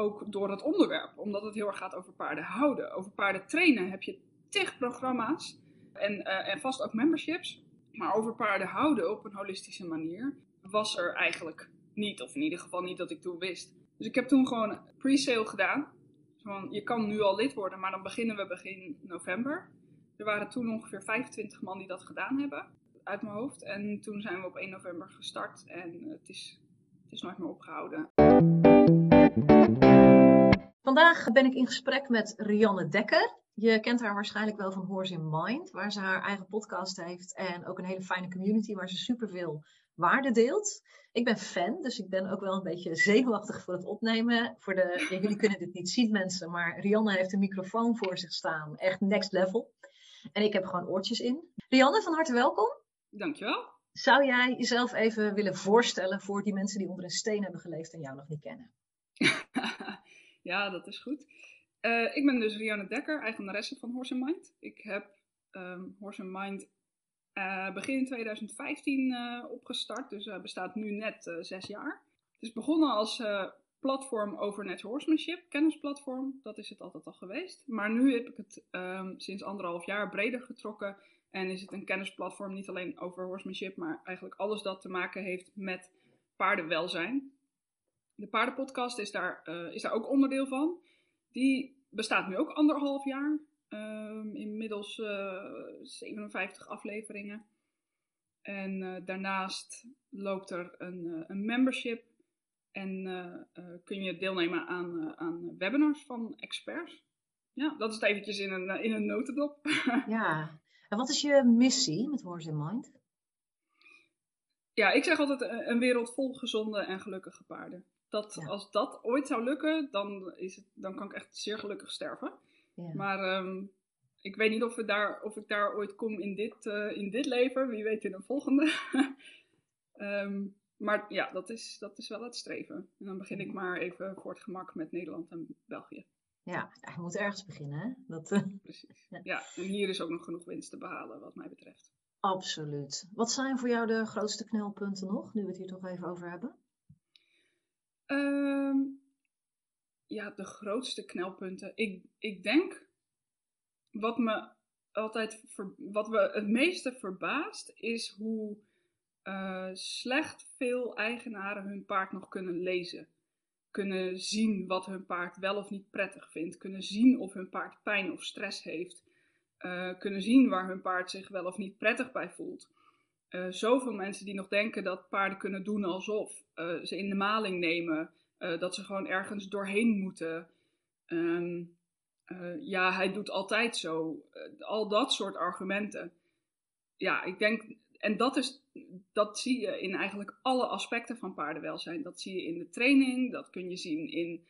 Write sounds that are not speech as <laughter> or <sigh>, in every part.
ook door het onderwerp, omdat het heel erg gaat over paarden houden. Over paarden trainen heb je tig programma's en, eh, en vast ook memberships. Maar over paarden houden op een holistische manier was er eigenlijk niet, of in ieder geval niet dat ik toen wist. Dus ik heb toen gewoon pre-sale gedaan. Van, je kan nu al lid worden, maar dan beginnen we begin november. Er waren toen ongeveer 25 man die dat gedaan hebben, uit mijn hoofd. En toen zijn we op 1 november gestart en het is, het is nooit meer opgehouden. Vandaag ben ik in gesprek met Rianne Dekker. Je kent haar waarschijnlijk wel van Horse in Mind, waar ze haar eigen podcast heeft en ook een hele fijne community waar ze superveel waarde deelt. Ik ben fan, dus ik ben ook wel een beetje zenuwachtig voor het opnemen. Voor de, jullie kunnen dit niet zien mensen, maar Rianne heeft een microfoon voor zich staan, echt next level. En ik heb gewoon oortjes in. Rianne, van harte welkom. Dankjewel. Zou jij jezelf even willen voorstellen voor die mensen die onder een steen hebben geleefd en jou nog niet kennen? <laughs> ja, dat is goed. Uh, ik ben dus Rianne Dekker, eigenaresse van Horse Mind. Ik heb um, Horse Mind uh, begin 2015 uh, eh, opgestart, dus bestaat nu net zes jaar. Het is begonnen als platform over net horsemanship, kennisplatform. Dat is het altijd al geweest. Maar nu heb ik het um, sinds anderhalf jaar breder getrokken en is het een kennisplatform niet alleen over horsemanship, maar eigenlijk alles dat te maken heeft met paardenwelzijn. De paardenpodcast is daar, is daar ook onderdeel van. Die bestaat nu ook anderhalf jaar. Um, inmiddels uh, eh, 57 afleveringen. En uh, daarnaast loopt er een, een membership. En kun je deelnemen aan, aan webinars van experts. Ja, dat is het eventjes in een, in een notendop. <laughs> ja, en wat is je missie met Horse in Mind? Ja, ik zeg altijd een wereld vol gezonde en gelukkige paarden. Dat, Als dat ooit zou lukken, dan, is het, dan kan ik echt zeer gelukkig sterven. Ja. Maar um, ik weet niet of, we daar, of ik daar ooit kom in dit, uh, in dit leven. Wie weet in een volgende. um, <laughs> maar ja, dat is, dat is wel het streven. En dan begin ik maar even voor het gemak met Nederland en België. Ja, je moet ergens beginnen, hè? Dat, uh... <laughs> Precies. Ja. ja, en hier is ook nog genoeg winst te behalen, wat mij betreft. Absoluut. Wat zijn voor jou de grootste knelpunten nog, nu we het hier toch even over hebben? Um, ja, de grootste knelpunten. Ik, ik denk wat me altijd wat me het meeste verbaast is hoe uh, slecht veel eigenaren hun paard nog kunnen lezen. Kunnen zien wat hun paard wel of niet prettig vindt. Kunnen zien of hun paard pijn of stress heeft. Uh, kunnen zien waar hun paard zich wel of niet prettig bij voelt. Uh, zoveel mensen die nog denken dat paarden kunnen doen alsof ze in de maling nemen. dat ze gewoon ergens doorheen moeten. Uh, ja, hij doet altijd zo. Al dat soort argumenten. Ja, ik denk, en dat, is, dat zie je in eigenlijk alle aspecten van paardenwelzijn. Dat zie je in de training, dat kun je zien in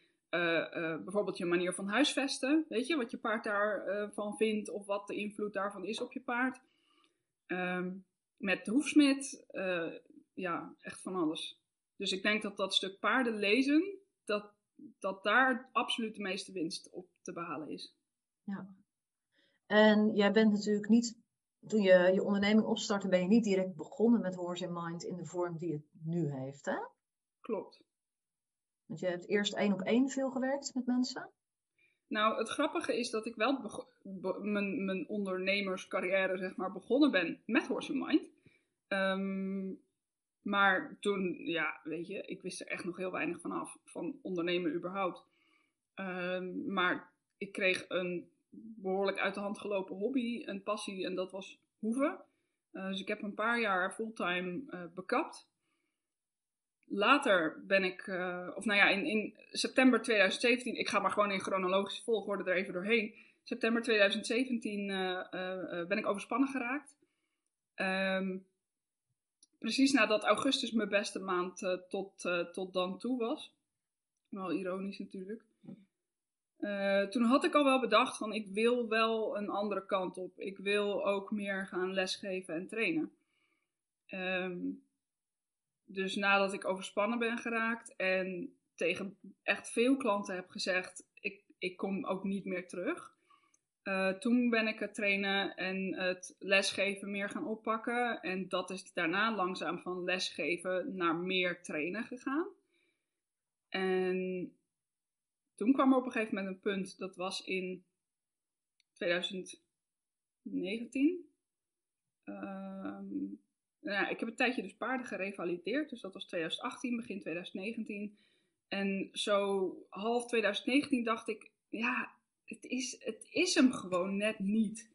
bijvoorbeeld je manier van huisvesten. Weet je, wat je paard daarvan van vindt of wat de invloed daarvan is op je paard. Um, met de hoefsmid, ja, echt van alles. Dus ik denk dat dat stuk paarden lezen, dat, dat daar absoluut de meeste winst op te behalen is. Ja. En jij bent natuurlijk niet, toen je je onderneming opstartte, ben je niet direct begonnen met Horse in Mind in de vorm die het nu heeft, hè? Klopt. Want je hebt eerst één op één veel gewerkt met mensen? Nou, het grappige is dat ik wel mijn, ondernemerscarrière, zeg maar, begonnen ben met Horse in Mind. Um, maar toen, ja, weet je, ik wist er echt nog heel weinig van af, van ondernemen überhaupt. Um, maar ik kreeg een behoorlijk uit de hand gelopen hobby, een passie, en dat was hoeven. Uh, dus ik heb een paar jaar fulltime uh, bekapt. Later ben ik, uh, of nou ja, in, in september 2017, ik ga maar gewoon in chronologische volgorde er even doorheen. September 2017 ben ik overspannen geraakt. Um, precies nadat augustus mijn beste maand tot, tot dan toe was. Wel ironisch natuurlijk. Toen had ik al wel bedacht van ik wil wel een andere kant op. Ik wil ook meer gaan lesgeven en trainen. Um, dus nadat ik overspannen ben geraakt en tegen echt veel klanten heb gezegd, ik, ik kom ook niet meer terug. Uh, toen ben ik het trainen en het lesgeven meer gaan oppakken. En dat is daarna langzaam van lesgeven naar meer trainen gegaan. En toen kwam er op een gegeven moment een punt, dat was in 2019. Ehm, nou ja, ik heb een tijdje dus paarden gerevalideerd, dus dat was 2018, begin 2019. En zo half 2019 dacht ik, ja, het is, het is hem gewoon net niet.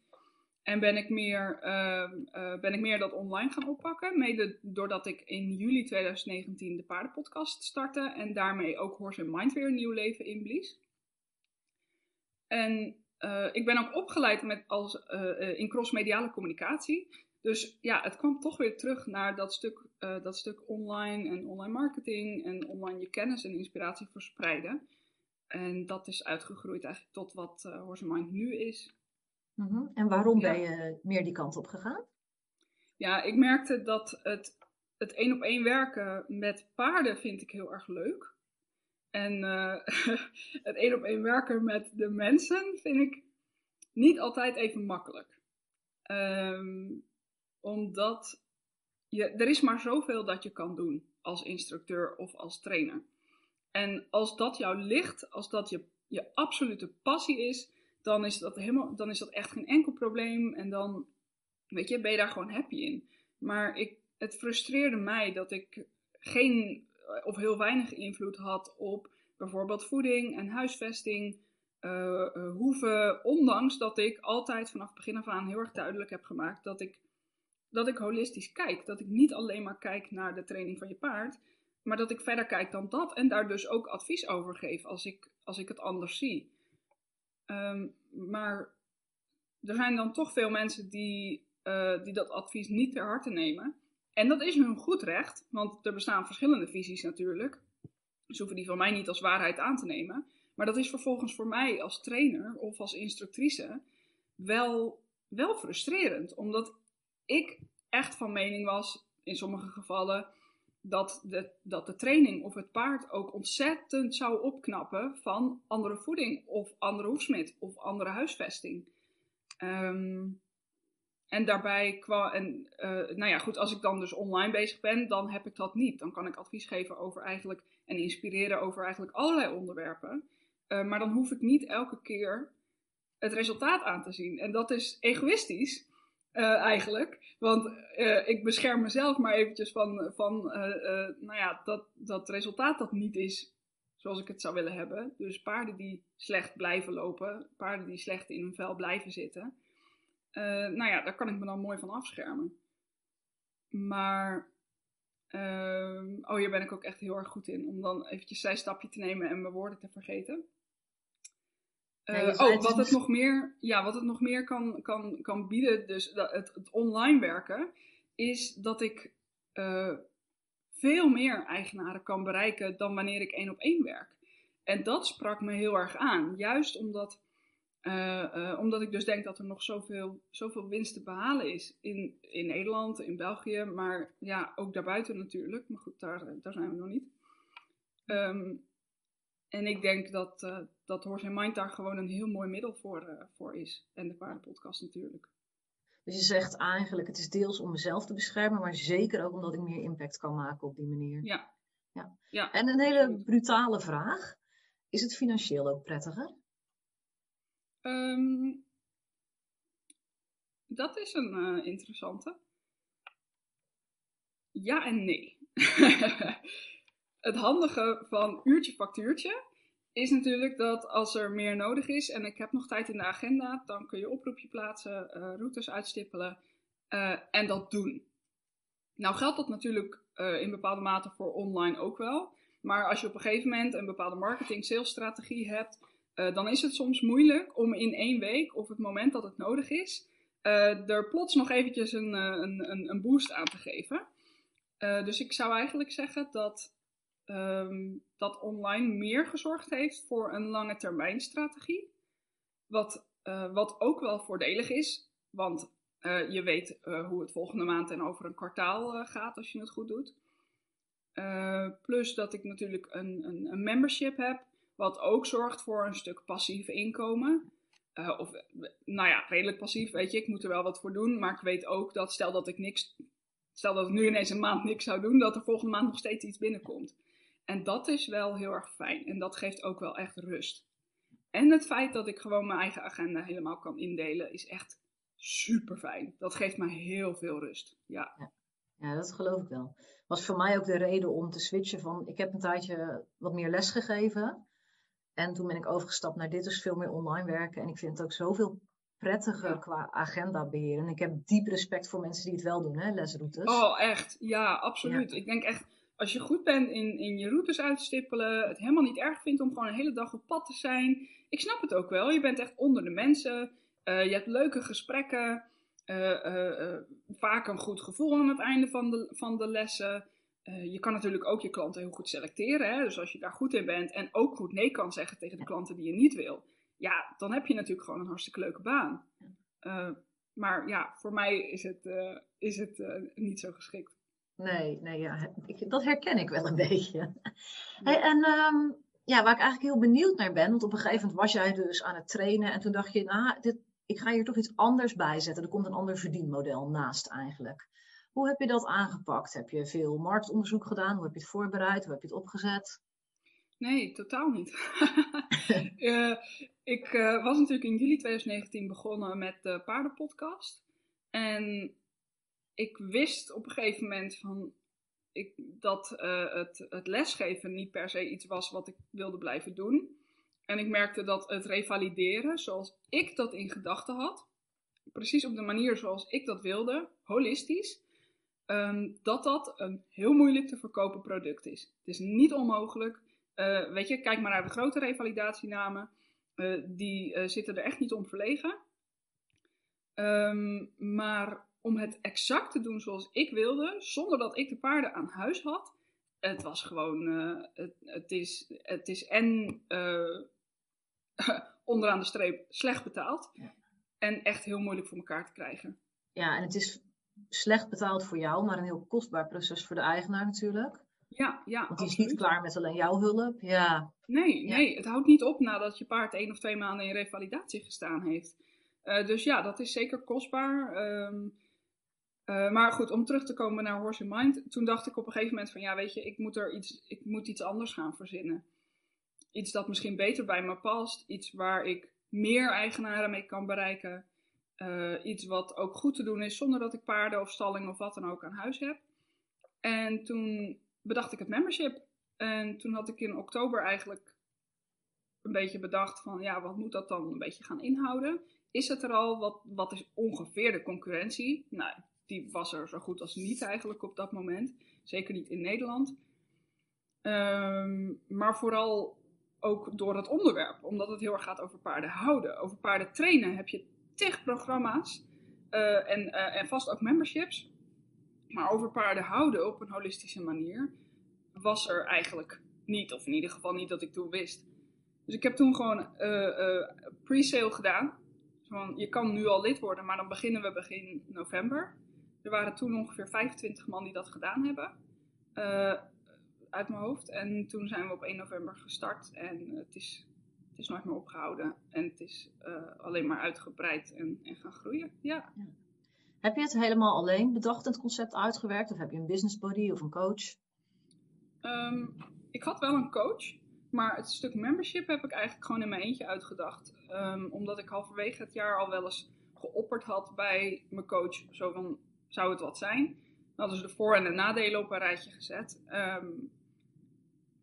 En ben ik, meer, uh, uh, ben ik meer dat online gaan oppakken. Mede doordat ik in juli 2019 de paardenpodcast startte. En daarmee ook Horse and Mind weer een nieuw leven inblies. En uh, ik ben ook opgeleid met als, in crossmediale communicatie. Dus ja, het kwam toch weer terug naar dat stuk, dat stuk online en online marketing. En online je kennis en inspiratie verspreiden. En dat is uitgegroeid eigenlijk tot wat Horse and Mind nu is. Mm -hmm. En waarom ja. ben je meer die kant op gegaan? Ja, ik merkte dat het, het één op één werken met paarden vind ik heel erg leuk. En uh, <laughs> het één op één werken met de mensen vind ik niet altijd even makkelijk. Um, omdat je, er is maar zoveel dat je kan doen als instructeur of als trainer. En als dat jou ligt, als dat je, je absolute passie is, dan is dat, helemaal, dan is dat echt geen enkel probleem. En dan weet je, ben je daar gewoon happy in. Maar ik, het frustreerde mij dat ik geen of heel weinig invloed had op bijvoorbeeld voeding en huisvesting. Uh, hoeven, ondanks dat ik altijd vanaf begin af aan heel erg duidelijk heb gemaakt dat ik, dat ik holistisch kijk. Dat ik niet alleen maar kijk naar de training van je paard, maar dat ik verder kijk dan dat en daar dus ook advies over geef als ik, als ik het anders zie. Um, maar er zijn dan toch veel mensen die, uh, die dat advies niet ter harte nemen. En dat is hun goed recht, want er bestaan verschillende visies natuurlijk. Ze hoeven die van mij niet als waarheid aan te nemen. Maar dat is vervolgens voor mij als trainer of als instructrice wel, wel frustrerend. Omdat ik echt van mening was, in sommige gevallen, dat de, dat de training of het paard ook ontzettend zou opknappen van andere voeding of andere hoefsmid of andere huisvesting. Um, en daarbij kwam, en uh, nou ja, goed, als ik dan dus online bezig ben, dan heb ik dat niet. Dan kan ik advies geven over eigenlijk en inspireren over eigenlijk allerlei onderwerpen. Uh, maar dan hoef ik niet elke keer het resultaat aan te zien. En dat is egoïstisch, uh, eigenlijk. Want uh, ik bescherm mezelf maar eventjes van, van uh, nou ja, dat, dat resultaat dat niet is zoals ik het zou willen hebben. Dus paarden die slecht blijven lopen, paarden die slecht in hun vel blijven zitten. nou ja, daar kan ik me dan mooi van afschermen. Maar, ehm, oh hier ben ik ook echt heel erg goed in. Om dan eventjes zijstapje te nemen en mijn woorden te vergeten. Uh, oh, wat het nog meer, ja, wat het nog meer kan, kan, kan bieden, dus het, het online werken, is dat ik uh, veel meer eigenaren kan bereiken dan wanneer ik één op één werk. En dat sprak me heel erg aan, juist omdat, uh, omdat ik dus denk dat er nog zoveel, zoveel winst te behalen is in, in Nederland, in België, maar ja, ook daarbuiten natuurlijk. Maar goed, daar, daar zijn we nog niet. Um, en ik denk dat, uh, dat Horse Mind daar gewoon een heel mooi middel voor, uh, voor is. En de paardenpodcast natuurlijk. Dus je zegt eigenlijk, het is deels om mezelf te beschermen, maar zeker ook omdat ik meer impact kan maken op die manier. Ja. ja. ja. En een hele brutale vraag. Is het financieel ook prettiger? Um, dat is een uh, interessante. Ja en nee. <laughs> het handige van uurtje factuurtje is natuurlijk dat als er meer nodig is en ik heb nog tijd in de agenda, dan kun je oproepje plaatsen, uh, routes uitstippelen uh, en dat doen. Nou geldt dat natuurlijk uh, in bepaalde mate voor online ook wel. Maar als je op een gegeven moment een bepaalde marketing-salesstrategie hebt, dan is het soms moeilijk om in één week of het moment dat het nodig is, er plots nog eventjes een, een, een boost aan te geven. dus ik zou eigenlijk zeggen dat um, dat online meer gezorgd heeft voor een lange termijn strategie. Wat, uh, wat ook wel voordelig is, want uh, je weet uh, hoe het volgende maand en over een kwartaal gaat als je het goed doet. plus dat ik natuurlijk een, een, een, membership heb, wat ook zorgt voor een stuk passief inkomen. of, nou ja, redelijk passief, weet je, ik moet er wel wat voor doen, maar ik weet ook dat stel dat ik niks, stel dat ik nu ineens een maand niks zou doen, dat er volgende maand nog steeds iets binnenkomt. En dat is wel heel erg fijn. En dat geeft ook wel echt rust. En het feit dat ik gewoon mijn eigen agenda helemaal kan indelen, is echt super fijn. Dat geeft mij heel veel rust. Ja. ja. Ja, dat geloof ik wel. Was voor mij ook de reden om te switchen van, ik heb een tijdje wat meer les gegeven. En toen ben ik overgestapt naar dit, dus veel meer online werken. En ik vind het ook zoveel prettiger qua agenda beheren. En ik heb diep respect voor mensen die het wel doen, hè, lesroutes. Oh, echt. Ja, absoluut. Ik denk echt, als je goed bent in, in je routes uitstippelen, het helemaal niet erg vindt om gewoon een hele dag op pad te zijn. Ik snap het ook wel. Je bent echt onder de mensen. Uh, je hebt leuke gesprekken. Uh, vaak een goed gevoel aan het einde van de, van de lessen. je kan natuurlijk ook je klanten heel goed selecteren. Hè? Dus als je daar goed in bent en ook goed nee kan zeggen tegen de klanten die je niet wil. Ja, dan heb je natuurlijk gewoon een hartstikke leuke baan. maar ja, voor mij is het, is het niet zo geschikt. Nee, nee ja, ik, dat herken ik wel een <laughs> beetje. Hey, en um, ja, waar ik eigenlijk heel benieuwd naar ben, want op een gegeven moment was jij dus aan het trainen en toen dacht je, nou, dit, ik ga hier toch iets anders bij zetten. Er komt een ander verdienmodel naast eigenlijk. Hoe heb je dat aangepakt? Heb je veel marktonderzoek gedaan? Hoe heb je het voorbereid? Hoe heb je het opgezet? Nee, totaal niet. uh, <laughs> <laughs> ik uh, was natuurlijk in juli 2019 begonnen met de paardenpodcast. En ik wist op een gegeven moment van ik, dat uh, het, het lesgeven niet per se iets was wat ik wilde blijven doen. En ik merkte dat het revalideren, zoals ik dat in gedachten had, precies op de manier zoals ik dat wilde, holistisch, um, dat dat een heel moeilijk te verkopen product is. Het is niet onmogelijk. Uh, weet je, kijk maar naar de grote revalidatienamen. Uh, die zitten er echt niet om verlegen. Um, maar om het exact te doen zoals ik wilde, zonder dat ik de paarden aan huis had, het was gewoon, het, het, is, het is en <laughs> onderaan de streep slecht betaald. En echt heel moeilijk voor elkaar te krijgen. Ja, en het is slecht betaald voor jou, maar een heel kostbaar proces voor de eigenaar natuurlijk. Ja, ja. Want die is niet klaar met alleen jouw hulp. Ja. Nee, nee, het houdt niet op nadat je paard één of twee maanden in revalidatie gestaan heeft. Uh, dus ja, dat is zeker kostbaar. Um, uh, maar goed, om terug te komen naar Horse in Mind. Toen dacht ik op een gegeven moment van ja, weet je, ik moet er iets, ik moet iets anders gaan verzinnen iets dat misschien beter bij me past. Iets waar ik meer eigenaren mee kan bereiken. Uh, iets wat ook goed te doen is zonder dat ik paarden of stalling of wat dan ook aan huis heb. En toen bedacht ik het membership. En toen had ik in oktober eigenlijk een beetje bedacht van ja, wat moet dat dan een beetje gaan inhouden? Is het er al? Wat, wat is ongeveer de concurrentie? Nou, die was er zo goed als niet eigenlijk op dat moment. Zeker niet in Nederland. Um, maar vooral ook door het onderwerp, omdat het heel erg gaat over paarden houden. Over paarden trainen heb je tig programma's uh, en, uh, en vast ook memberships. Maar over paarden houden op een holistische manier was er eigenlijk niet, of in ieder geval niet dat ik toen wist. Dus ik heb toen gewoon uh, pre-sale gedaan. Van, je kan nu al lid worden, maar dan beginnen we begin november. Er waren toen ongeveer 25 man die dat gedaan hebben uit mijn hoofd. En toen zijn we op 1 november gestart en het is, het is nooit meer opgehouden. En het is uh, alleen maar uitgebreid en, en gaan groeien. Ja. ja. Heb je het helemaal alleen bedacht, het concept uitgewerkt? Of heb je een business buddy of een coach? Um, ik had wel een coach, maar het stuk membership heb ik eigenlijk gewoon in mijn eentje uitgedacht. Um, omdat ik halverwege het jaar al wel eens geopperd had bij mijn coach. Zo van, zou het wat zijn? Hadden ze de voor- en de nadelen op een rijtje gezet. Um,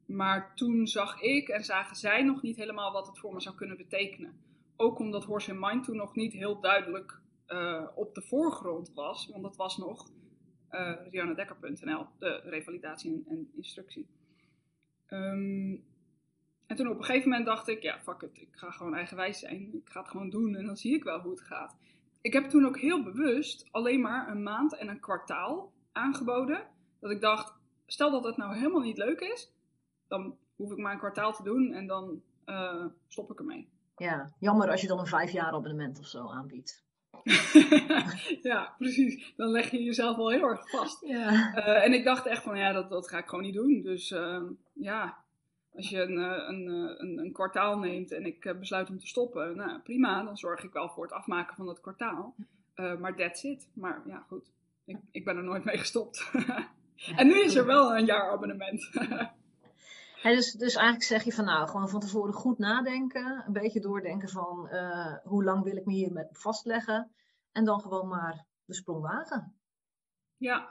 maar toen zag ik en zagen zij nog niet helemaal wat het voor me zou kunnen betekenen. Ook omdat Horse in Mind toen nog niet heel duidelijk uh, op de voorgrond was. Want dat was nog uh, eh, riannedekker.nl, de revalidatie en, instructie. Um, en toen op een gegeven moment dacht ik, ja, fuck it, ik ga gewoon eigenwijs zijn. Ik ga het gewoon doen en dan zie ik wel hoe het gaat. Ik heb toen ook heel bewust alleen maar een maand en een kwartaal aangeboden. Dat ik dacht, stel dat het nou helemaal niet leuk is, dan hoef ik maar een kwartaal te doen en dan uh, stop ik ermee. Ja, jammer als je dan een vijf jaar abonnement of zo aanbiedt. <laughs> ja, precies. Dan leg je jezelf al heel erg vast. Ja. Uh, en ik dacht echt van, ja, dat, dat ga ik gewoon niet doen. Dus uh, ja, als je een, een, een, een, kwartaal neemt en ik besluit om te stoppen, nou prima, dan zorg ik wel voor het afmaken van dat kwartaal. maar that's it. Maar ja, goed. Ik, ik ben er nooit mee gestopt. <laughs> en nu is er wel een jaar abonnement. <laughs> dus, dus eigenlijk zeg je van nou, gewoon van tevoren goed nadenken. Een beetje doordenken van uh, hoe lang wil ik me hier vastleggen. En dan gewoon maar de sprong wagen. Ja,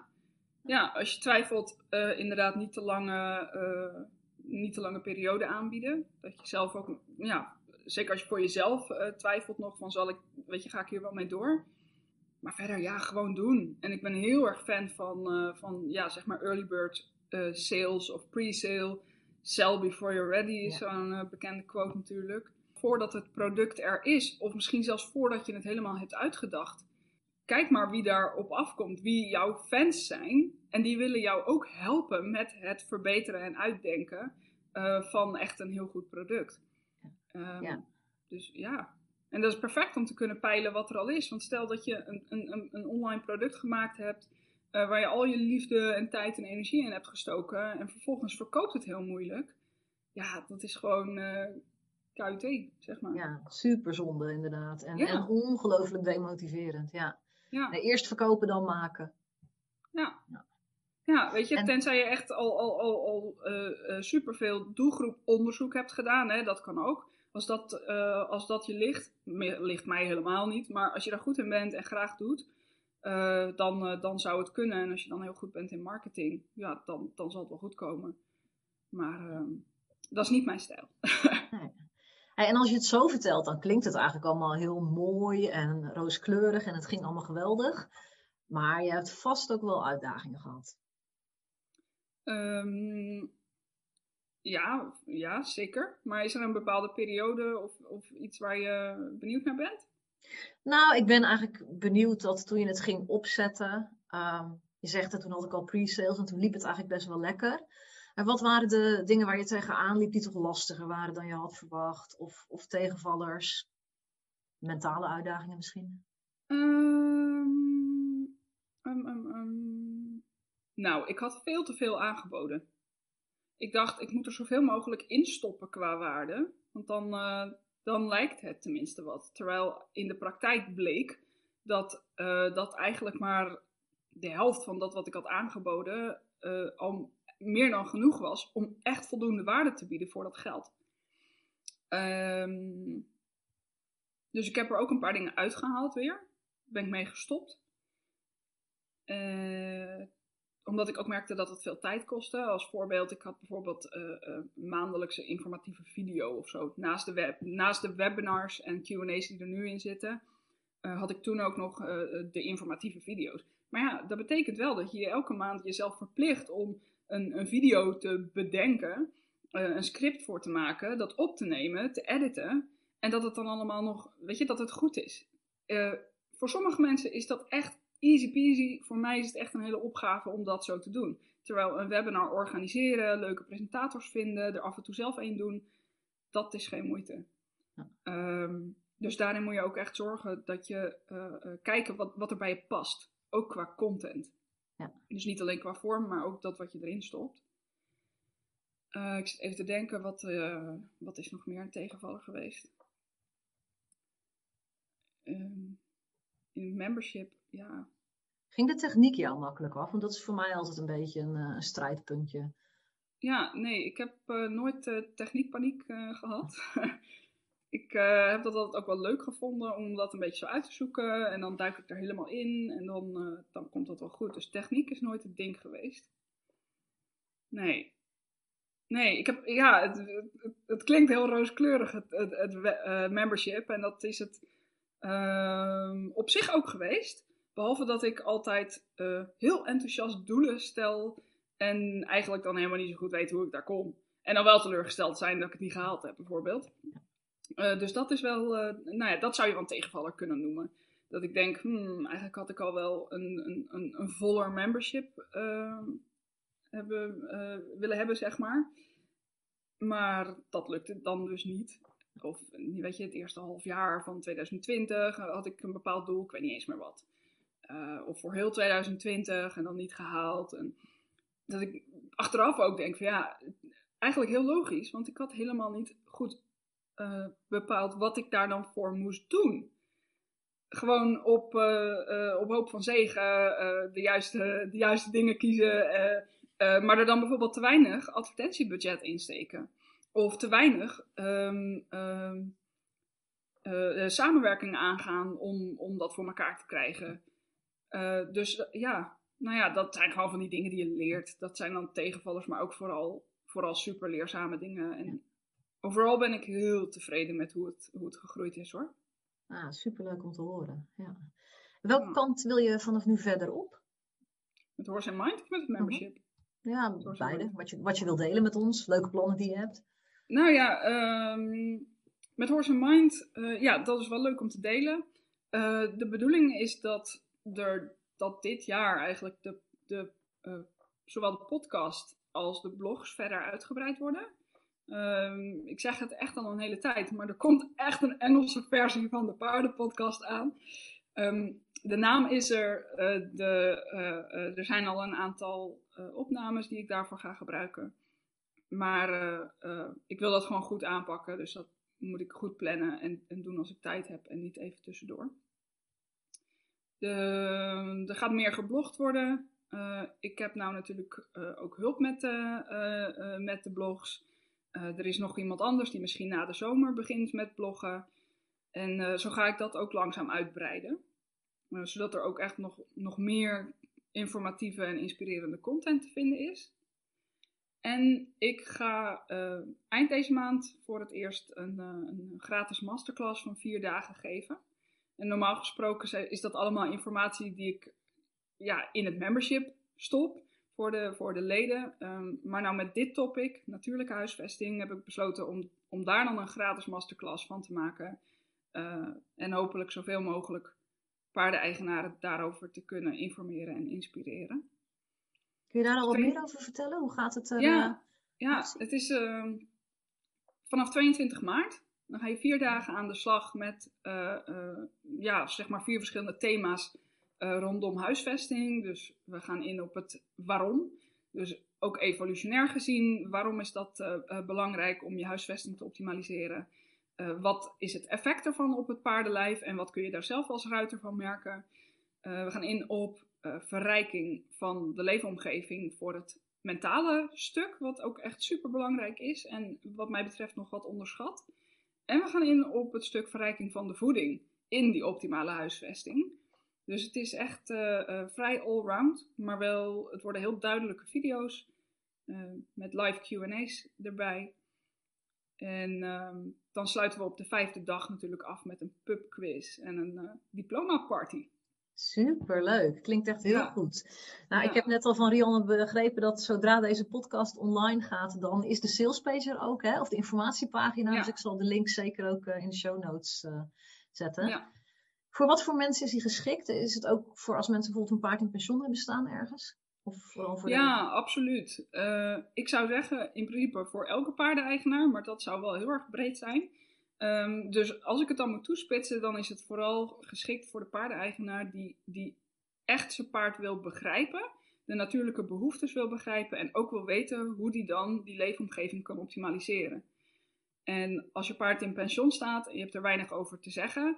ja als je twijfelt, uh, inderdaad niet te lange, uh, niet te lange periode aanbieden. Dat je zelf ook, ja, zeker als je voor jezelf twijfelt nog van zal ik, weet je, ga ik hier wel mee door. Maar verder, ja, gewoon doen. En ik ben heel erg fan van, van ja, zeg maar early bird sales of pre-sale. Sell before you're ready is zo'n bekende quote natuurlijk voordat het product er is, of misschien zelfs voordat je het helemaal hebt uitgedacht. Kijk maar wie daarop afkomt, wie jouw fans zijn. En die willen jou ook helpen met het verbeteren en uitdenken uh, van echt een heel goed product. Um, ja. Dus ja. En dat is perfect om te kunnen peilen wat er al is. Want stel dat je een, een, een online product gemaakt hebt. Uh, waar je al je liefde en tijd en energie in hebt gestoken. En vervolgens verkoopt het heel moeilijk. Ja, dat is gewoon. Uh, KUT, zeg maar. Ja, super zonde inderdaad. En, en ongelooflijk demotiverend, ja. ja. Nee, eerst verkopen, dan maken. Ja. ja. Ja, weet je, tenzij je echt al, al, al, al uh, superveel doelgroeponderzoek hebt gedaan, hè, dat kan ook. Als dat, uh, als dat je ligt, ligt mij helemaal niet, maar als je daar goed in bent en graag doet, dan, dan zou het kunnen. En als je dan heel goed bent in marketing, ja, dan, dan zal het wel goed komen. Maar ehm, dat is niet mijn stijl. <laughs> nee en als je het zo vertelt, dan klinkt het eigenlijk allemaal heel mooi en rooskleurig en het ging allemaal geweldig. Maar je hebt vast ook wel uitdagingen gehad. Um, ja, ja, zeker. Maar is er een bepaalde periode of, of iets waar je benieuwd naar bent? Nou, ik ben eigenlijk benieuwd dat toen je het ging opzetten. Um, je zegt dat toen had ik al pre-sales en toen liep het eigenlijk best wel lekker. En wat waren de dingen waar je tegenaan liep die toch lastiger waren dan je had verwacht? Of, of tegenvallers? Mentale uitdagingen misschien? Um, um, um, nou, ik had veel te veel aangeboden. Ik dacht, ik moet er zoveel mogelijk instoppen qua waarde. Want dan, uh, dan lijkt het tenminste wat. Terwijl in de praktijk bleek dat, uh, dat eigenlijk maar de helft van dat wat ik had aangeboden uh, al meer dan genoeg was om echt voldoende waarde te bieden voor dat geld. Ehm, dus ik heb er ook een paar dingen uitgehaald weer. Ben ik mee gestopt. Uh, omdat ik ook merkte dat het veel tijd kostte. Als voorbeeld, ik had bijvoorbeeld uh, uh, maandelijkse informatieve video of zo. Naast de, web, naast de webinars en QA's die er nu in zitten, had ik toen ook nog de informatieve video's. Maar ja, dat betekent wel dat je elke maand jezelf verplicht om een, een video te bedenken, een script voor te maken, dat op te nemen, te editen. En dat het dan allemaal nog, weet je, dat het goed is. Voor sommige mensen is dat echt easy peasy. Voor mij is het echt een hele opgave om dat zo te doen. Terwijl een webinar organiseren, leuke presentators vinden, er af en toe zelf een doen, dat is geen moeite. Um, dus daarin moet je ook echt zorgen dat je uh, kijken wat, wat er bij je past. Ook qua content. Ja. Dus niet alleen qua vorm, maar ook dat wat je erin stopt. Uh, ik zit even te denken, wat, uh, wat is nog meer een tegenvaller geweest? Um, in membership, ja. Ging de techniek jou makkelijk af? Want dat is voor mij altijd een beetje een, uh, een strijdpuntje. Ja, nee, ik heb nooit techniekpaniek gehad. <laughs> ik uh, heb dat altijd ook wel leuk gevonden om dat een beetje zo uit te zoeken. En dan duik ik er helemaal in en dan, uh, dan komt dat wel goed. Dus techniek is nooit het ding geweest. Nee. Nee, ik heb, ja, het, het, het klinkt heel rooskleurig, het, het, uh, membership. En dat is het ehm, op zich ook geweest. Behalve dat ik altijd heel enthousiast doelen stel. En eigenlijk dan helemaal niet zo goed weet hoe ik daar kom. En dan wel teleurgesteld zijn dat ik het niet gehaald heb, bijvoorbeeld. Uh, dus dat is wel, uh, nou ja, dat zou je wel een tegenvaller kunnen noemen. Dat ik denk, hmm, eigenlijk had ik al wel een, een, een, voller membership uh, hebben, willen hebben, zeg maar. Maar dat lukte dan dus niet. Of weet je, het eerste half jaar van 2020 had ik een bepaald doel, ik weet niet eens meer wat. Of voor heel 2020 en dan niet gehaald. En dat ik achteraf ook denk van ja, eigenlijk heel logisch, want ik had helemaal niet goed uh, bepaald wat ik daar dan voor moest doen. Gewoon op, uh, op hoop van zegen de, juiste, de juiste dingen kiezen. Maar er dan bijvoorbeeld te weinig advertentiebudget insteken. Of te weinig um, samenwerking aangaan om, om dat voor elkaar te krijgen. Uh, dus ja, nou ja, dat zijn gewoon van die dingen die je leert. Dat zijn dan tegenvallers, maar ook vooral, vooral super leerzame dingen. En overal ben ik heel tevreden met hoe het, hoe het gegroeid is hoor. Ah, superleuk om te horen. Ja. Welke ja. kant wil je vanaf nu verder op? Met Horse and Mind of met het mhm. membership? Ja, beide. Wat je, wat je wil delen met ons, leuke plannen die je hebt. Nou ja, um, met Horse and Mind, uh, ja, dat is wel leuk om te delen. Uh, de bedoeling is dat, er, dat dit jaar eigenlijk de, de, uh, zowel de podcast als de blogs verder uitgebreid worden. Um, ik zeg het echt al een hele tijd, maar er komt echt een Engelse versie van de paardenpodcast aan. Um, de naam is er. Uh, de, uh, er zijn al een aantal opnames die ik daarvoor ga gebruiken. Maar ik wil dat gewoon goed aanpakken. Dus dat moet ik goed plannen en, en doen als ik tijd heb en niet even tussendoor. Er gaat meer geblogd worden. ik heb nou natuurlijk ook hulp met de, met de blogs. er is nog iemand anders die misschien na de zomer begint met bloggen. En zo ga ik dat ook langzaam uitbreiden. Zodat er ook echt nog, nog meer informatieve en inspirerende content te vinden is. En ik ga eind deze maand voor het eerst een, een, gratis masterclass van vier dagen geven. En normaal gesproken is dat allemaal informatie die ik ja, in het membership stop voor de, voor de leden. Um, maar nou met dit topic, natuurlijke huisvesting, heb ik besloten om, om daar dan een gratis masterclass van te maken. Uh, en hopelijk zoveel mogelijk paardeneigenaren daarover te kunnen informeren en inspireren. Kun je daar al wat meer over vertellen? Hoe gaat het? Ja, uh, ja het is uh, vanaf 22 maart. Dan ga je vier dagen aan de slag met uh, ja, zeg maar vier verschillende thema's rondom huisvesting. Dus we gaan in op het waarom. Dus ook evolutionair gezien, waarom is dat belangrijk om je huisvesting te optimaliseren? Wat is het effect ervan op het paardenlijf en wat kun je daar zelf als ruiter van merken? We gaan in op verrijking van de leefomgeving voor het mentale stuk, wat ook echt super belangrijk is en wat mij betreft nog wat onderschat. En we gaan in op het stuk verrijking van de voeding in die optimale huisvesting. Dus het is echt vrij allround, maar wel, het worden heel duidelijke video's met live QA's erbij. En um, dan sluiten we op de vijfde dag natuurlijk af met een pubquiz en een uh, diploma party. Superleuk, klinkt echt heel goed. Nou, ja. ik heb net al van Rianne begrepen dat zodra deze podcast online gaat, dan is de salespage er ook, hè? of de informatiepagina. Ja. Dus ik zal de link zeker ook uh, in de show notes uh, zetten. Ja. Voor wat voor mensen is die geschikt? Is het ook voor als mensen bijvoorbeeld een paard in pensioen hebben staan ergens? Of vooral voor ja, de... absoluut. Uh, ik zou zeggen, in principe voor elke paardeneigenaar, maar dat zou wel heel erg breed zijn. Um, dus als ik het dan moet toespitsen, dan is het vooral geschikt voor de paardeneigenaar die, die echt zijn paard wil begrijpen, de natuurlijke behoeftes wil begrijpen en ook wil weten hoe die dan die leefomgeving kan optimaliseren. En als je paard in pensioen staat en je hebt er weinig over te zeggen,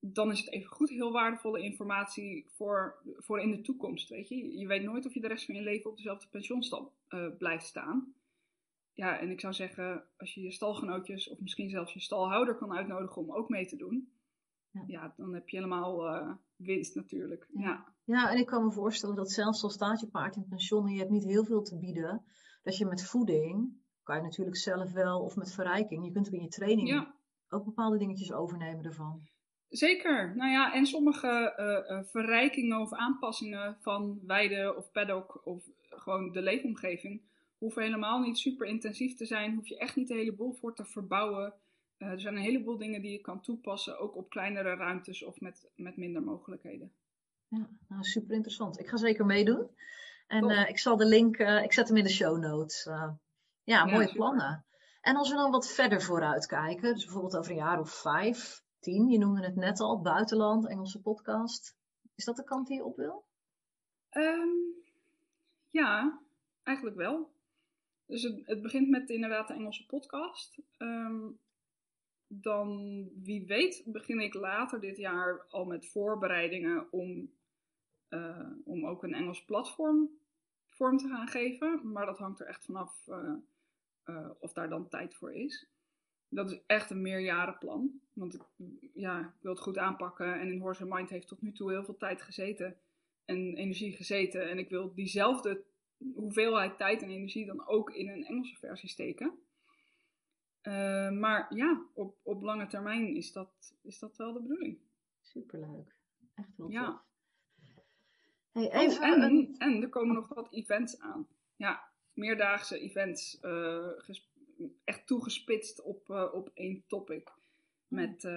dan is het even goed heel waardevolle informatie voor, voor in de toekomst. Weet je? je weet nooit of je de rest van je leven op dezelfde pensioenstand uh, blijft staan. Ja, en ik zou zeggen, als je je stalgenootjes of misschien zelfs je stalhouder kan uitnodigen om ook mee te doen, ja, ja dan heb je helemaal uh, winst natuurlijk. Ja. ja. Ja. en ik kan me voorstellen dat zelfs al staat je paard in pensioen en je hebt niet heel veel te bieden, dat je met voeding, kan je natuurlijk zelf wel, of met verrijking, je kunt ook in je training ja. ook bepaalde dingetjes overnemen ervan. Zeker. Nou ja, en sommige uh, uh, verrijkingen of aanpassingen van weide of paddock of gewoon de leefomgeving hoeven helemaal niet super intensief te zijn. Hoef je echt niet de hele boel voor te verbouwen. Uh, er zijn een heleboel dingen die je kan toepassen, ook op kleinere ruimtes of met, met minder mogelijkheden. Ja, nou, super interessant. Ik ga zeker meedoen. En ik zal de link, ik zet hem in de show notes. ja, mooie ja, plannen. En als we dan wat verder vooruit kijken, dus bijvoorbeeld over een jaar of vijf, tien. Je noemde het net al, buitenland, Engelse podcast. Is dat de kant die je op wil? Um, ja, eigenlijk wel. Dus het, het, begint met inderdaad de Engelse podcast. Um, dan, wie weet, begin ik later dit jaar al met voorbereidingen om, uh, om ook een Engels platform vorm te gaan geven. Maar dat hangt er echt vanaf uh, of daar dan tijd voor is. Dat is echt een meerjarenplan. Want ik, ja, ik wil het goed aanpakken. En in Horse Mind heeft tot nu toe heel veel tijd gezeten. En energie gezeten. En ik wil diezelfde hoeveelheid tijd en energie dan ook in een Engelse versie steken. Uh, maar ja, op, op lange termijn is dat, is dat wel de bedoeling. Superleuk. Echt heel ja. tof. Hey, oh, even en, een... en er komen nog wat events aan. Ja, meerdaagse events. Uh, echt toegespitst op, uh, op één topic. Met,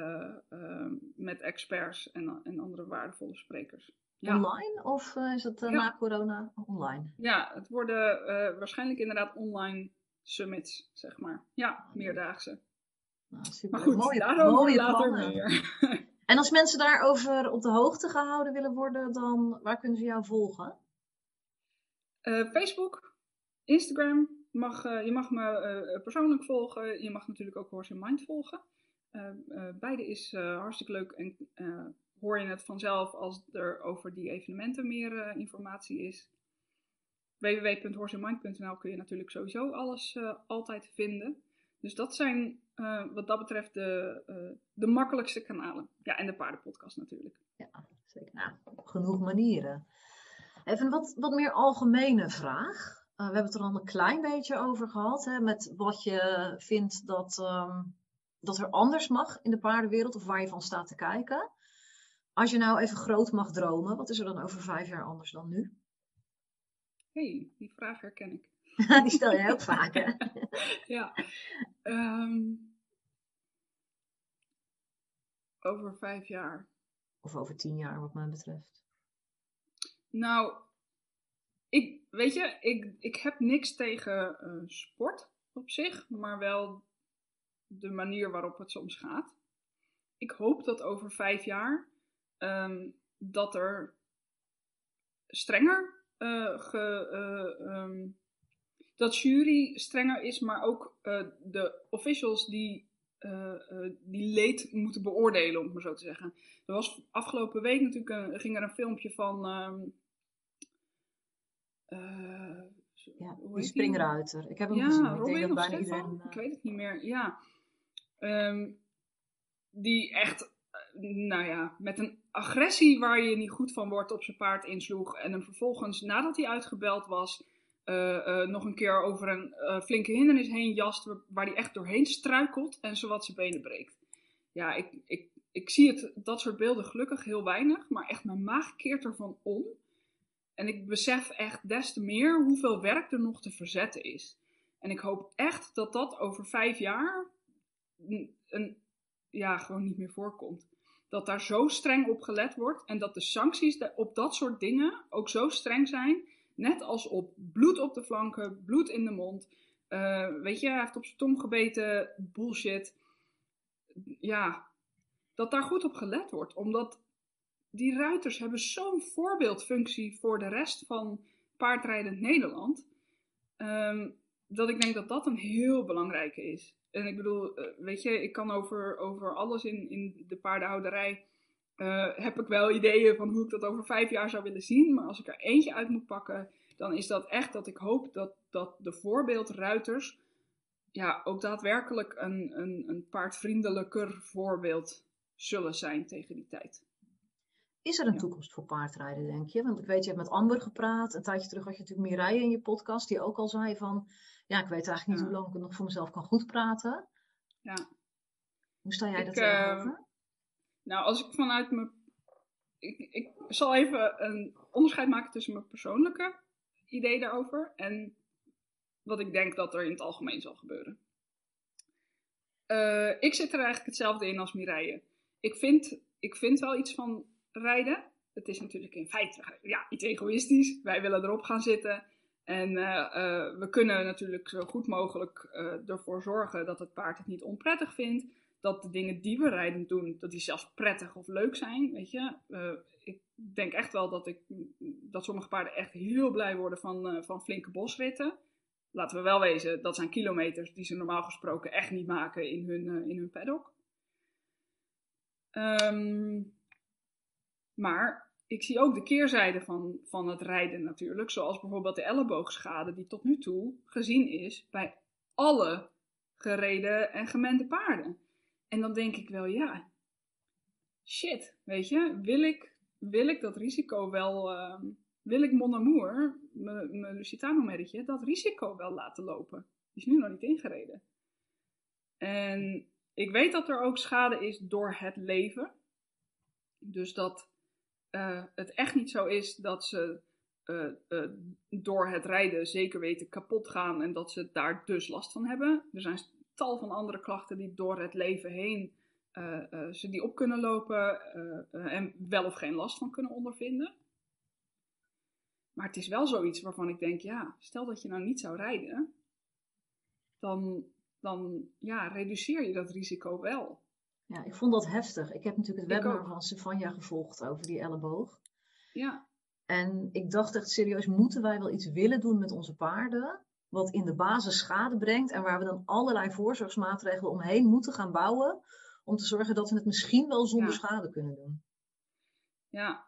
met experts en, en andere waardevolle sprekers. Ja. Online of is het na corona online? Ja, het worden waarschijnlijk inderdaad online summits, zeg maar. Ja, meerdaagse. Nou, super. Maar goed, mooie, daarover mooie later meer. <laughs> en als mensen daarover op de hoogte gehouden willen worden, dan waar kunnen ze jou volgen? Uh, Facebook, Instagram. Mag, je mag me persoonlijk volgen. Je mag natuurlijk ook Horse Mind volgen. beide is hartstikke leuk en hoor je het vanzelf als er over die evenementen meer informatie is www.horseinmind.nl kun je natuurlijk sowieso alles uh, altijd vinden. Dus dat zijn uh, wat dat betreft de, de makkelijkste kanalen. Ja, en de paardenpodcast natuurlijk. Ja, zeker. Nou, genoeg manieren. Even wat, wat meer algemene vraag. we hebben het er al een klein beetje over gehad. Hè, met wat je vindt dat, um, dat er anders mag in de paardenwereld. Of waar je van staat te kijken. Als je nou even groot mag dromen. Wat is er dan over vijf jaar anders dan nu? hey, die vraag herken ik. <laughs> die stel jij ook <laughs> vaker. ja. Um, over vijf jaar. Of over tien jaar, wat mij betreft. Nou, ik, weet je, ik, ik heb niks tegen uh, sport op zich, maar wel de manier waarop het soms gaat. Ik hoop dat over vijf jaar um, dat er strenger uh, ge, uh, um, dat jury strenger is, maar ook uh, de officials die, die leed moeten beoordelen, om het maar zo te zeggen. Er was afgelopen week natuurlijk een, ging er een filmpje van. Um, ja, die springruiter. Ik heb hem ja, gezien. Robin ik denk dat bijna iedereen. Ik weet het niet meer. Ja. Um, die echt nou ja, met een agressie waar je niet goed van wordt op zijn paard insloeg. En hem vervolgens, nadat hij uitgebeld was, uh, uh, nog een keer over een uh, flinke hindernis heen jast. Waar hij echt doorheen struikelt en zowat zijn benen breekt. Ja, ik, ik, ik zie het, dat soort beelden gelukkig heel weinig. Maar echt mijn maag keert ervan om. En ik besef echt des te meer hoeveel werk er nog te verzetten is. En ik hoop echt dat dat over vijf jaar een ja, gewoon niet meer voorkomt dat daar zo streng op gelet wordt en dat de sancties op dat soort dingen ook zo streng zijn. Net als op bloed op de flanken, bloed in de mond. Uh, weet je, hij heeft op zijn tong gebeten, bullshit. Ja, dat daar goed op gelet wordt. Omdat die ruiters hebben zo'n voorbeeldfunctie voor de rest van paardrijdend Nederland. Um, dat ik denk dat dat een heel belangrijke is. En ik bedoel, eh, weet je, ik kan over, over alles in, in de paardenhouderij. Uh, heb ik wel ideeën van hoe ik dat over vijf jaar zou willen zien. Maar als ik er eentje uit moet pakken, dan is dat echt dat ik hoop dat, dat de voorbeeldruiters. Ja, ook daadwerkelijk een, een, een paardvriendelijker voorbeeld zullen zijn tegen die tijd. Is er een toekomst voor paardrijden, denk je? Want ik weet, je hebt met Amber gepraat. Een tijdje terug had je natuurlijk Mireille in je podcast, die ook al zei van... Ja, ik weet eigenlijk niet hoe lang ik nog voor mezelf kan goed praten. Ja. Hoe sta jij daar tegenover? Uh, nou, als ik vanuit mijn... Ik, ik zal even een onderscheid maken tussen mijn persoonlijke idee daarover en wat ik denk dat er in het algemeen zal gebeuren. Uh, ik zit er eigenlijk hetzelfde in als Mireille. Ik vind, ik vind wel iets van rijden. Het is natuurlijk in feite ja, iets egoïstisch. Wij willen erop gaan zitten. En uh, uh, we kunnen natuurlijk zo goed mogelijk uh, ervoor zorgen dat het paard het niet onprettig vindt. Dat de dingen die we rijden doen, dat die zelfs prettig of leuk zijn. Weet je, ik denk echt wel dat, ik, dat sommige paarden echt heel blij worden van, van flinke bosritten. Laten we wel wezen, dat zijn kilometers die ze normaal gesproken echt niet maken in hun, in hun paddock. Um, maar ik zie ook de keerzijde van, van het rijden natuurlijk. Zoals bijvoorbeeld de elleboogschade die tot nu toe gezien is bij alle gereden en gemende paarden. En dan denk ik wel, ja, shit, weet je, wil ik, wil ik dat risico wel, uh, wil ik Mon Amour, mijn Lusitano-merretje, dat risico wel laten lopen? Die is nu nog niet ingereden. En ik weet dat er ook schade is door het leven. Dus dat uh, het echt niet zo is dat ze uh, uh, door het rijden zeker weten kapot gaan en dat ze daar dus last van hebben. Er zijn tal van andere klachten die door het leven heen ze die op kunnen lopen en wel of geen last van kunnen ondervinden. Maar het is wel zoiets waarvan ik denk, ja, stel dat je nou niet zou rijden, dan, dan ja, reduceer je dat risico wel. Ja, ik vond dat heftig. Ik heb natuurlijk het webinar van Stefania gevolgd over die elleboog. Ja. En ik dacht echt serieus, moeten wij wel iets willen doen met onze paarden? Wat in de basis schade brengt en waar we dan allerlei voorzorgsmaatregelen omheen moeten gaan bouwen. Om te zorgen dat we het misschien wel zonder schade kunnen doen. Ja,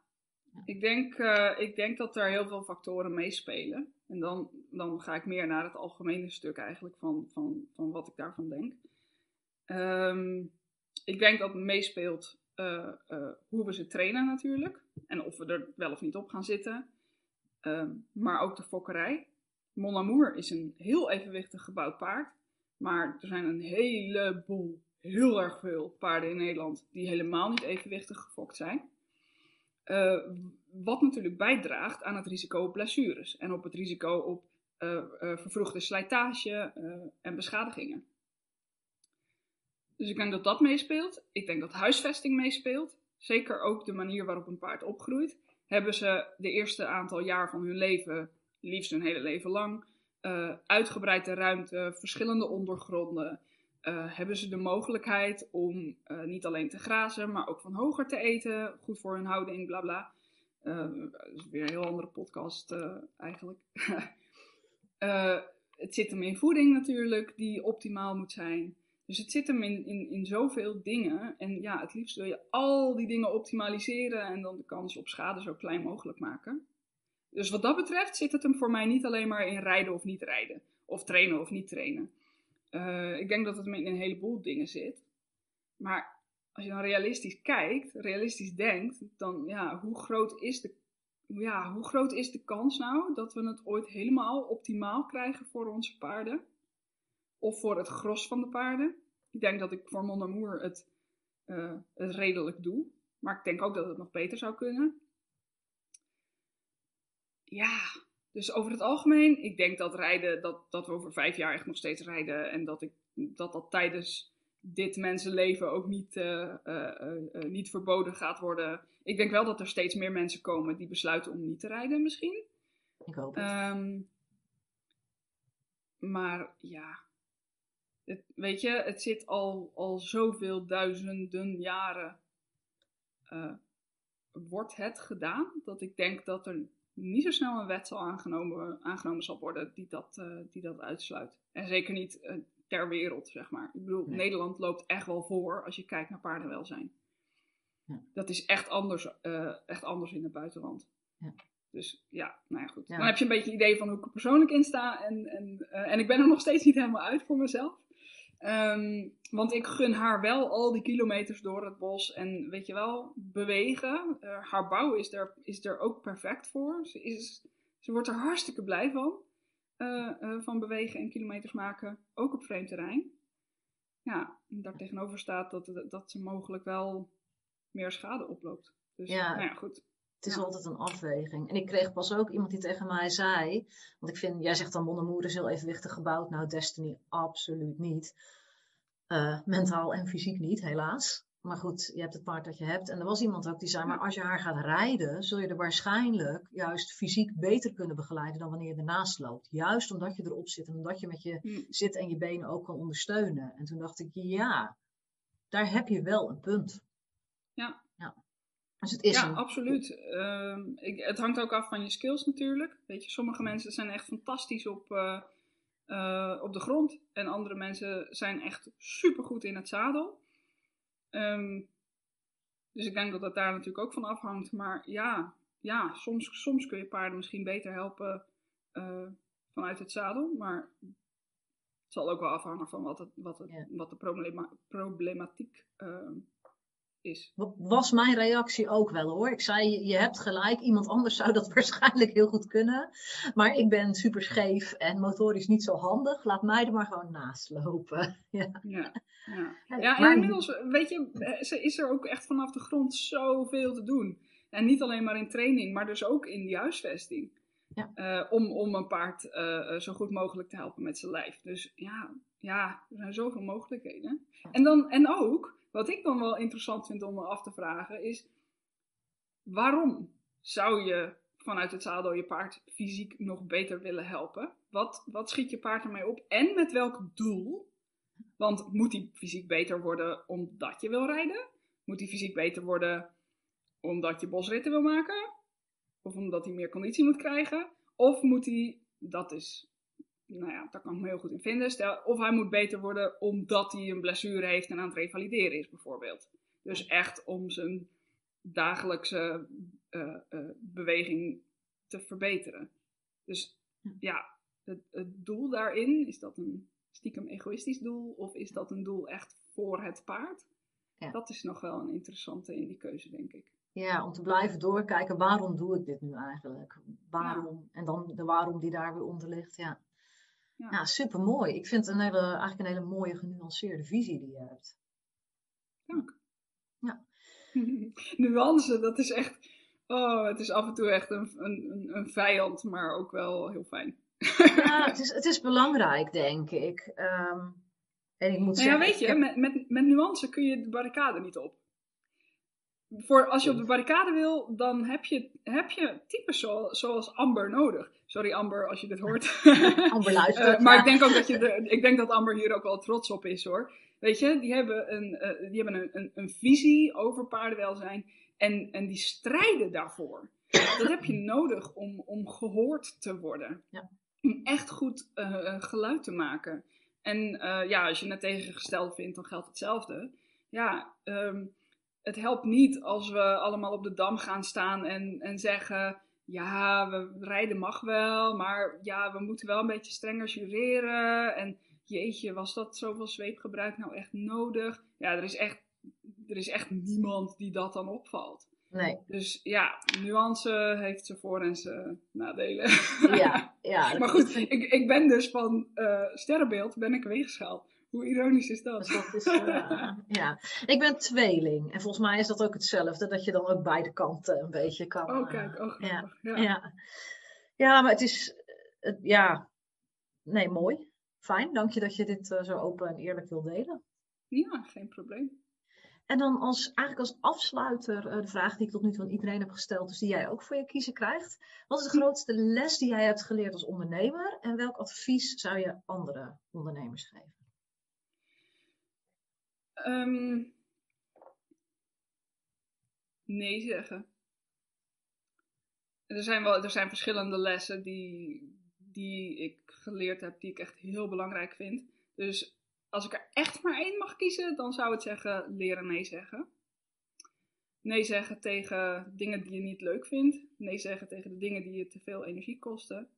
ik denk, uh, ik denk dat er heel veel factoren meespelen. En dan, dan ga ik meer naar het algemene stuk eigenlijk van, van, van wat ik daarvan denk. Um, ik denk dat meespeelt uh, uh, hoe we ze trainen natuurlijk. En of we er wel of niet op gaan zitten. Uh, maar ook de fokkerij. Mon Amour is een heel evenwichtig gebouwd paard. Maar er zijn een heleboel, heel erg veel paarden in Nederland die helemaal niet evenwichtig gefokt zijn. Uh, wat natuurlijk bijdraagt aan het risico op blessures en op het risico op uh, vervroegde slijtage en beschadigingen. Dus ik denk dat dat meespeelt. Ik denk dat huisvesting meespeelt. Zeker ook de manier waarop een paard opgroeit. Hebben ze de eerste aantal jaar van hun leven, liefst hun hele leven lang, uh, uitgebreide ruimte, verschillende ondergronden. Uh, hebben ze de mogelijkheid om uh, niet alleen te grazen, maar ook van hoger te eten. Goed voor hun houding, bla bla. dat is weer een heel andere podcast eigenlijk. <laughs> het zit hem in voeding natuurlijk, die optimaal moet zijn. Dus het zit hem in, in, in zoveel dingen. En ja, het liefst wil je al die dingen optimaliseren en dan de kans op schade zo klein mogelijk maken. Dus wat dat betreft zit het hem voor mij niet alleen maar in rijden of niet rijden. Of trainen of niet trainen. Uh, ik denk dat het hem in een heleboel dingen zit. Maar als je dan realistisch kijkt, realistisch denkt, dan ja, hoe groot is de, ja, hoe groot is de kans nou dat we het ooit helemaal optimaal krijgen voor onze paarden? Of voor het gros van de paarden. Ik denk dat ik voor Mon Amour het, uh, het redelijk doe. Maar ik denk ook dat het nog beter zou kunnen. Ja, dus over het algemeen, ik denk dat rijden, dat, dat we over vijf jaar echt nog steeds rijden. En dat ik, dat, dat tijdens dit mensenleven ook niet, uh, uh, niet verboden gaat worden. Ik denk wel dat er steeds meer mensen komen die besluiten om niet te rijden misschien. Ik hoop het. Um, maar ja, het, weet je, het zit al, al zoveel duizenden jaren. Uh, wordt het gedaan dat ik denk dat er niet zo snel een wet zal aangenomen, aangenomen zal worden die dat, uh, die dat uitsluit. En zeker niet uh, ter wereld, zeg maar. Ik bedoel, nee. Nederland loopt echt wel voor als je kijkt naar paardenwelzijn. Ja. Dat is echt anders, echt anders in het buitenland. Ja. Dus ja, nou ja, goed. Ja. Dan heb je een beetje een idee van hoe ik er persoonlijk in sta. En, en, en ik ben er nog steeds niet helemaal uit voor mezelf. Um, want ik gun haar wel al die kilometers door het bos en weet je wel, bewegen. Uh, haar bouw is er, is er ook perfect voor. Ze, is, ze wordt er hartstikke blij van. Uh, uh, van bewegen en kilometers maken, ook op vreemd terrein. Ja, daar tegenover staat dat, dat ze mogelijk wel meer schade oploopt. Dus ja, nou ja goed. Het is ja. altijd een afweging. En ik kreeg pas ook iemand die tegen mij zei. Want ik vind, jij zegt dan Monnemoer is heel evenwichtig gebouwd. Nou, Destiny absoluut niet. Uh, mentaal en fysiek niet, helaas. Maar goed, je hebt het paard dat je hebt. En er was iemand ook die zei, maar als je haar gaat rijden, zul je er waarschijnlijk juist fysiek beter kunnen begeleiden dan wanneer je ernaast loopt. Juist omdat je erop zit en omdat je met je mm. zit en je benen ook kan ondersteunen. En toen dacht ik, ja, daar heb je wel een punt. Ja. Ja. Dus het is ja, absoluut. Uh, ik, het hangt ook af van je skills natuurlijk. Weet je, sommige mensen zijn echt fantastisch op, uh, uh, op de grond. En andere mensen zijn echt supergoed in het zadel. Um, Dus ik denk dat het daar natuurlijk ook van afhangt. Maar ja, ja soms, soms kun je paarden misschien beter helpen uh, vanuit het zadel. Maar het zal ook wel afhangen van wat, het, wat, het, wat de problema problematiek uh, is. Was mijn reactie ook wel hoor. Ik zei, je hebt gelijk, iemand anders zou dat <laughs> waarschijnlijk heel goed kunnen. Maar ik ben super scheef en motorisch niet zo handig. Laat mij er maar gewoon naast lopen. <laughs> ja. ja. Ja, ja en inmiddels, weet je, is er ook echt vanaf de grond zoveel te doen. En niet alleen maar in training, maar dus ook in die huisvesting. Ja. Uh, om, om een paard uh, zo goed mogelijk te helpen met zijn lijf. Dus ja, ja er zijn zoveel mogelijkheden. En, dan, en ook, wat ik dan wel interessant vind om me af te vragen, is waarom zou je vanuit het zadel je paard fysiek nog beter willen helpen? Wat, wat schiet je paard ermee op? En met welk doel? Want moet hij fysiek beter worden omdat je wil rijden? Moet hij fysiek beter worden omdat je bosritten wil maken? Of omdat hij meer conditie moet krijgen? Of moet hij, dat is, nou ja, daar kan ik me heel goed in vinden. Stel, of hij moet beter worden omdat hij een blessure heeft en aan het revalideren is, bijvoorbeeld. Dus echt om zijn dagelijkse uh, uh, beweging te verbeteren. Dus ja, het, het doel daarin, is dat een stiekem egoïstisch doel of is dat een doel echt voor het paard? Ja. Dat is nog wel een interessante in die keuze, denk ik. Ja, om te blijven doorkijken, waarom doe ik dit nu eigenlijk? Waarom? En dan de waarom die daar weer onder ligt, ja. Ja, ja super mooi. Ik vind het een hele, eigenlijk een hele mooie genuanceerde visie die je hebt. Dank. Ja. <laughs> Nuance, dat is echt, oh, het is af en toe echt een, een, een vijand, maar ook wel heel fijn. ja, <laughs> het is, het is belangrijk, denk ik. Um, en ik moet nou zeggen, ja, weet je, met, met, met nuance kun je de barricade niet op voor als je op de barricade wil, dan heb je, heb je types zoals Amber nodig. Sorry Amber als je dit hoort. <laughs> Amber luistert. uh, maar ik denk ook dat je de, ik denk dat Amber hier ook wel trots op is hoor. Weet je, die hebben een, uh, die hebben een, een, een, visie over paardenwelzijn en, en die strijden daarvoor. Dat heb je nodig om, om gehoord te worden. Ja. Om echt goed uh, geluid te maken. En ja, als je het tegengesteld vindt, dan geldt hetzelfde. Ja, um, het helpt niet als we allemaal op de dam gaan staan en, en zeggen: ja, we rijden mag wel, maar ja, we moeten wel een beetje strenger jureren. En jeetje, was dat zoveel zweepgebruik nou echt nodig? Ja, er is echt, er is echt niemand die dat dan opvalt. Nee. Dus ja, nuance heeft ze voor- en zijn nadelen. Ja, ja. <laughs> maar goed, ik, ik ben dus van uh, sterrenbeeld, ben ik weegschaal. Hoe ironisch is dat? Dus dat is, uh, <laughs> ja. Ik ben tweeling. En volgens mij is dat ook hetzelfde. Dat je dan ook beide kanten een beetje kan. Oh, kijk. Oh, ja. ja. Ja. ja. maar het is... Het, ja. Nee, mooi. Fijn. Dank je dat je dit uh, zo open en eerlijk wil delen. Ja, geen probleem. En dan als, eigenlijk als afsluiter uh, de vraag die ik tot nu toe aan iedereen heb gesteld, dus die jij ook voor je kiezen krijgt. Wat is de grootste les die jij hebt geleerd als ondernemer en welk advies zou je andere ondernemers geven? Um, nee zeggen. Er zijn, wel, er zijn verschillende lessen die, die ik geleerd heb, die ik echt heel belangrijk vind. Dus als ik er echt maar één mag kiezen, dan zou het zeggen leren nee zeggen. Nee zeggen tegen dingen die je niet leuk vindt. Nee zeggen tegen de dingen die je te veel energie kosten.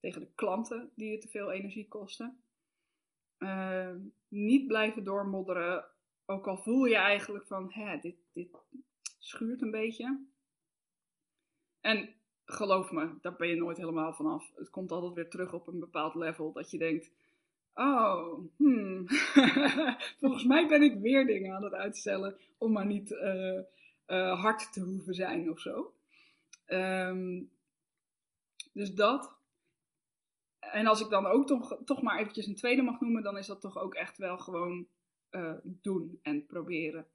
Tegen de klanten die je te veel energie kosten. Uh, niet blijven doormodderen. Ook al voel je eigenlijk van, hè, dit, dit schuurt een beetje. En geloof me, daar ben je nooit helemaal vanaf. Het komt altijd weer terug op een bepaald level dat je denkt, oh, hmm. <laughs> volgens mij ben ik weer dingen aan het uitstellen om maar niet uh, uh, hard te hoeven zijn of zo. Um, dus dat. En als ik dan ook toch, toch maar eventjes een tweede mag noemen, dan is dat toch ook echt wel gewoon uh, doen en proberen.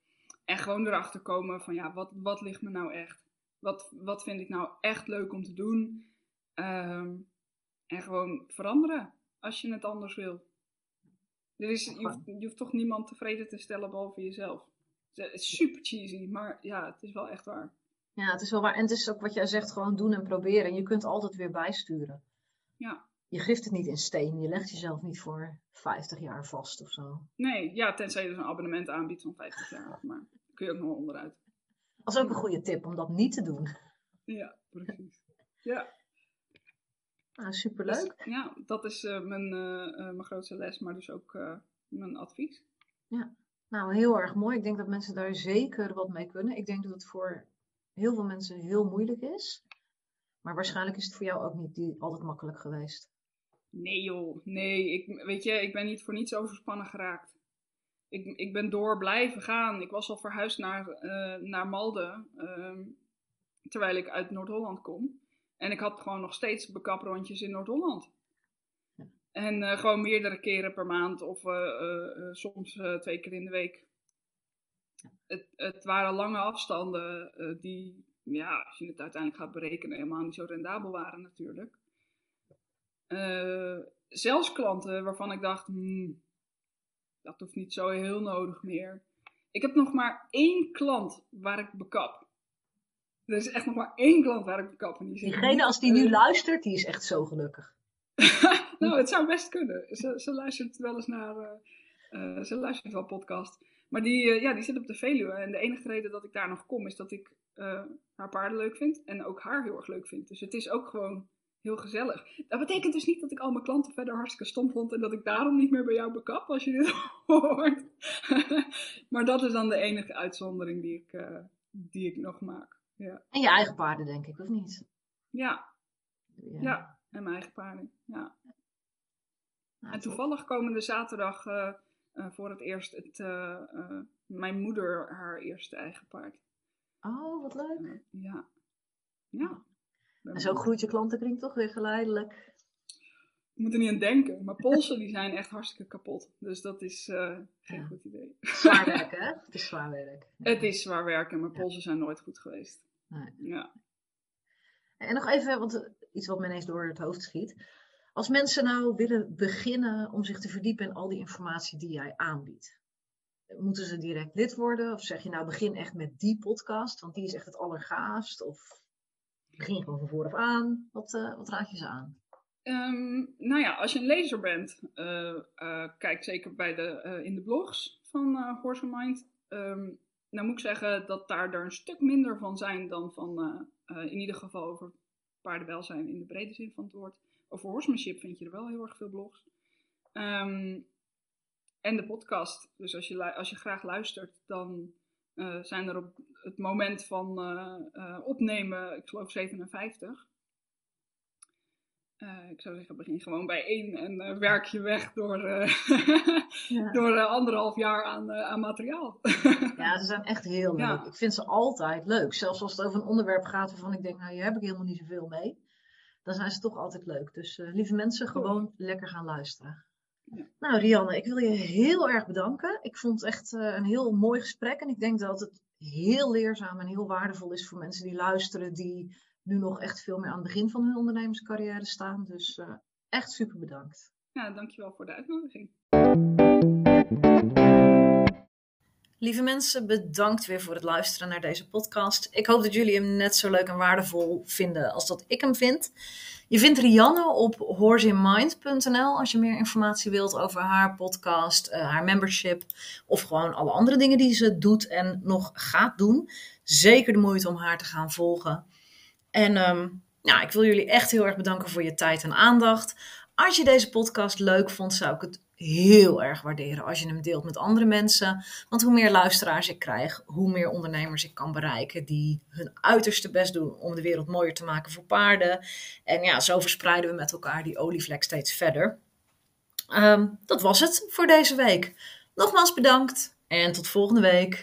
En gewoon erachter komen van ja, wat, wat ligt me nou echt? Wat, wat vind ik nou echt leuk om te doen? Um, en gewoon veranderen als je het anders wil. Er is, je, hoeft, je hoeft toch niemand tevreden te stellen behalve jezelf. Het is super cheesy, maar ja, het is wel echt waar. Ja, het is wel waar. En het is ook wat jij zegt, gewoon doen en proberen. En je kunt altijd weer bijsturen. Ja je grift het niet in steen. Je legt jezelf niet voor 50 jaar vast of zo. Nee, ja, tenzij je dus een abonnement aanbiedt van 50 jaar. Maar kun je ook nog onderuit. Dat is ook een goede tip om dat niet te doen. Ja, precies. Ja. Nou, superleuk. Dus, ja, dat is uh, mijn, uh, mijn grootste les, maar dus ook uh, mijn advies. Ja, nou heel erg mooi. Ik denk dat mensen daar zeker wat mee kunnen. Ik denk dat het voor heel veel mensen heel moeilijk is. Maar waarschijnlijk is het voor jou ook niet die, altijd makkelijk geweest. Nee joh, nee. Ik, weet je, ik ben niet voor niets overspannen geraakt. Ik, ik ben door blijven gaan. Ik was al verhuisd naar, uh, naar Malden, uh, terwijl ik uit Noord-Holland kom. En ik had gewoon nog steeds bekaprondjes in Noord-Holland. Ja. En uh, gewoon meerdere keren per maand of uh, soms twee keer in de week. Ja. Het, het waren lange afstanden die, ja, als je het uiteindelijk gaat berekenen, helemaal niet zo rendabel waren natuurlijk. Zelfs klanten waarvan ik dacht, hmm, dat hoeft niet zo heel nodig meer. Ik heb nog maar één klant waar ik bekap. Er is echt nog maar één klant waar ik bekap. En die Diegene, als die nu luistert, die is echt zo gelukkig. <laughs> nou, het zou best kunnen. Ze, ze luistert wel eens naar. Uh, ze luistert wel podcast. Maar die, ja, die zit op de Veluwe. En de enige reden dat ik daar nog kom is dat ik haar paarden leuk vind. En ook haar heel erg leuk vind. Dus het is ook gewoon heel gezellig. Dat betekent dus niet dat ik al mijn klanten verder hartstikke stom vond. En dat ik daarom niet meer bij jou bekap als je dit <laughs> hoort. <laughs> maar dat is dan de enige uitzondering die ik, die ik nog maak. Ja. En je eigen paarden, denk ik, of niet? Ja. Ja, ja en mijn eigen paarden, ja. Nou, en toevallig komende zaterdag uh, uh, voor het eerst het, mijn moeder haar eerste eigen paard. Oh, wat leuk. ja. Ja. En zo groeit je klantenkring toch weer geleidelijk. Je moet er niet aan denken. Maar polsen die zijn echt hartstikke kapot. Dus dat is geen ja. goed idee. Zwaar <laughs> werk, hè? Het is zwaar werk. Het is zwaar werken, maar polsen zijn nooit goed geweest. Nee. Ja. En nog even, want iets wat me ineens door het hoofd schiet. Als mensen nou willen beginnen om zich te verdiepen in al die informatie die jij aanbiedt. Moeten ze direct lid worden? Of zeg je nou begin echt met die podcast, want die is echt het allergaafst? Of begin gewoon van vooraf aan? Wat, uh, wat raad je ze aan? Um, nou ja, als je een lezer bent, uh, uh, kijk zeker bij de, in de blogs van Horse Mind. Um, nou moet ik zeggen dat daar er een stuk minder van zijn dan van, in ieder geval over paardenwelzijn in de brede zin van het woord. Over horsemanship vind je er wel heel erg veel blogs. Um, en de podcast. Dus als je, als je graag luistert, dan zijn er op het moment van opnemen, ik geloof 57. Uh, ik zou zeggen, begin gewoon bij één en uh, werk je weg door, uh, <laughs> ja. door anderhalf jaar aan, aan materiaal. ja, ze zijn echt heel leuk. Ja. Ik vind ze altijd leuk. Zelfs als het over een onderwerp gaat waarvan ik denk, nou hier heb ik helemaal niet zoveel mee. Dan zijn ze toch altijd leuk. Dus lieve mensen, gewoon lekker gaan luisteren. Nou, Rianne, ik wil je heel erg bedanken. Ik vond het echt een heel mooi gesprek. En ik denk dat het heel leerzaam en heel waardevol is voor mensen die luisteren, die nu nog echt veel meer aan het begin van hun ondernemerscarrière staan. Dus uh, echt super bedankt. Ja, dankjewel voor de uitnodiging. Lieve mensen, bedankt weer voor het luisteren naar deze podcast. Ik hoop dat jullie hem net zo leuk en waardevol vinden als dat ik hem vind. Je vindt Rianne op horseinmind.nl als je meer informatie wilt over haar podcast, uh, haar membership of gewoon alle andere dingen die ze doet en nog gaat doen. Zeker de moeite om haar te gaan volgen. En um, nou, ik wil jullie echt heel erg bedanken voor je tijd en aandacht. Als je deze podcast leuk vond, zou ik het heel erg waarderen als je hem deelt met andere mensen. Want hoe meer luisteraars ik krijg, hoe meer ondernemers ik kan bereiken die hun uiterste best doen om de wereld mooier te maken voor paarden. En ja, zo verspreiden we met elkaar die olievlek steeds verder. Um, dat was het voor deze week. Nogmaals bedankt en tot volgende week.